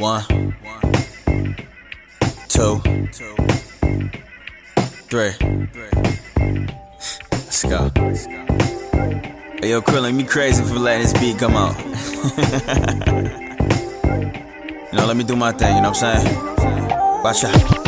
One, two, three. Let's go. Hey, yo, Krillin, me crazy for letting this beat come out. you know, let me do my thing, you know what I'm saying? Watch out,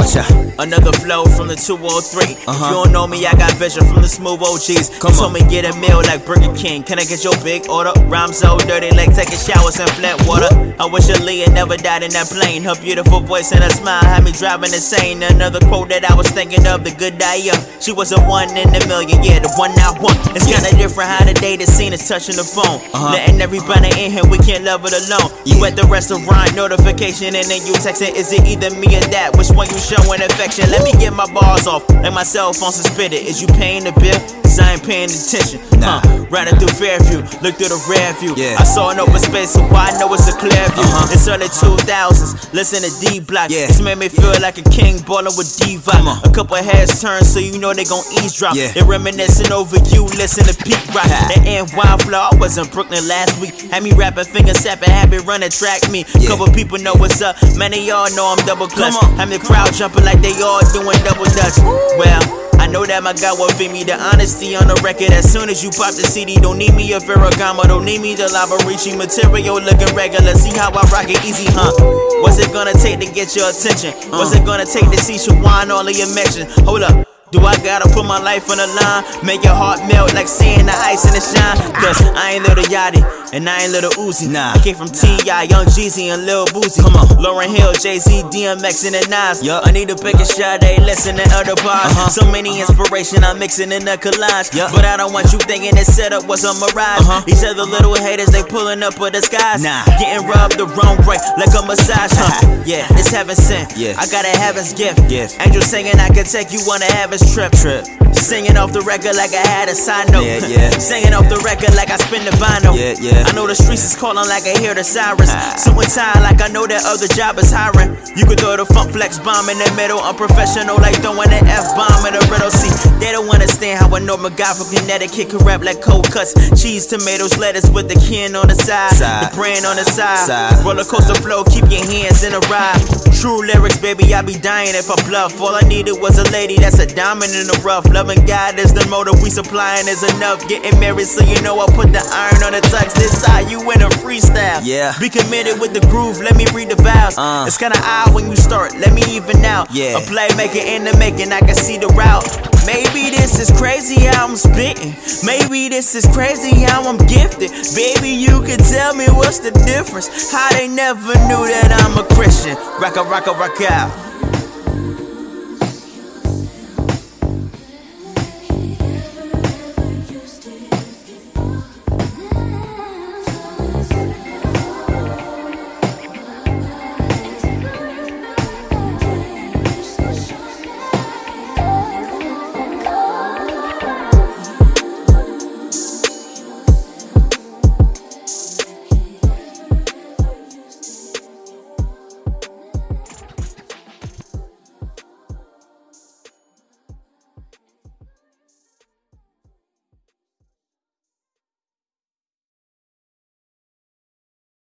Another flow from the 203. Uh-huh. If you don't know me, I got vision from the smooth OGs. Come you told on. me get a meal like Burger King. Can I get your big order? Rhyme so dirty like taking showers in flat water. I wish Aaliyah never died in that plane. Her beautiful voice and her smile had me driving insane. Another quote that I was thinking of, the good young. She was a one in a million, yeah, the one I want. It's kinda different how the day the scene is touching the phone. Uh-huh. Letting everybody in here, we can't love it alone. You at the restaurant, notification, and then you texting, is it either me or that? Which one you showing affection? Let me get my bars off, like my cell phone suspended. Is you paying the bill? Cause I ain't paying attention. Nah. Huh. Riding through Fairview, look through the rear view. Yeah. I saw an open space, so I know it's a clear view. Uh-huh. It's early 2000s, listen to D Block. Yeah. It's made me feel like a king ballin' with Diva. Come. A couple heads turn, so you know they gon' eavesdrop. Yeah. They reminiscing over you, listen to Pete Rock. Ha. The NY flow, I was in Brooklyn last week. Had me rapping, finger sapping, happy running track me. Yeah. Couple people know what's up, many y'all know I'm double clutch. Had me crowd jumping like they all doing double dutch. Well, I know that my God will feed me the honesty on the record. As soon as you pop the CD, don't need me a Ferragamo, don't need me the Laborici material looking regular. See how I rock it easy, huh? What's it gonna take to get your attention? What's it gonna take to see Shawan all of your mention? Hold up. Do I gotta put my life on the line? Make your heart melt like seeing the ice in the shine? Cause I ain't little Yachty and I ain't little Uzi. Nah. I came from T.I., Young Jeezy and Lil Boosie. Come on. Lauryn Hill, Jay Z, DMX, and the Nas. Yup. I need to pick a shot, they listen to other bars. Uh-huh. So many inspiration, I'm mixing in the collage. Yup. But I don't want you thinking this setup was a mirage. Uh-huh. These other little haters, they pulling up with the skies. Nah. Getting rubbed the wrong way, like a massage. Huh? yeah, it's heaven sent. Yeah. I got a heaven's gift. Gift. Angel singing, I can take you on a heaven's trip. Trip. Singing off the record like I had a side note. Yeah, yeah. Singing off the record like I spin the vinyl. Yeah, yeah. I know the streets is calling like I hear the sirens. Ah. Suiting time like I know that other job is hiring. You could throw the funk flex bomb in the middle. Unprofessional like throwing an F bomb in a riddle. See, they don't understand how a normal guy from Connecticut can rap like cold cuts. Cheese, tomatoes, lettuce with the can on the side. Side. The brand on the side. Side. Roller coaster flow, keep your hands in a ride. True lyrics, baby, I be dying if I bluff. All I needed was a lady that's a diamond in the rough. Loving God is the motive we supplying is enough. Getting married, so you know I put the iron on the tux. This side, you in a freestyle. Yeah. Be committed with the groove, let me read the vows. Uh. It's kinda odd when you start, let me even out. Yeah. A playmaker in the making, I can see the route. Maybe this is crazy how I'm spitting. Maybe this is crazy how I'm gifted. Baby, you can tell me what's the difference. How they never knew that I'm a Christian. Rock a rock a rock out.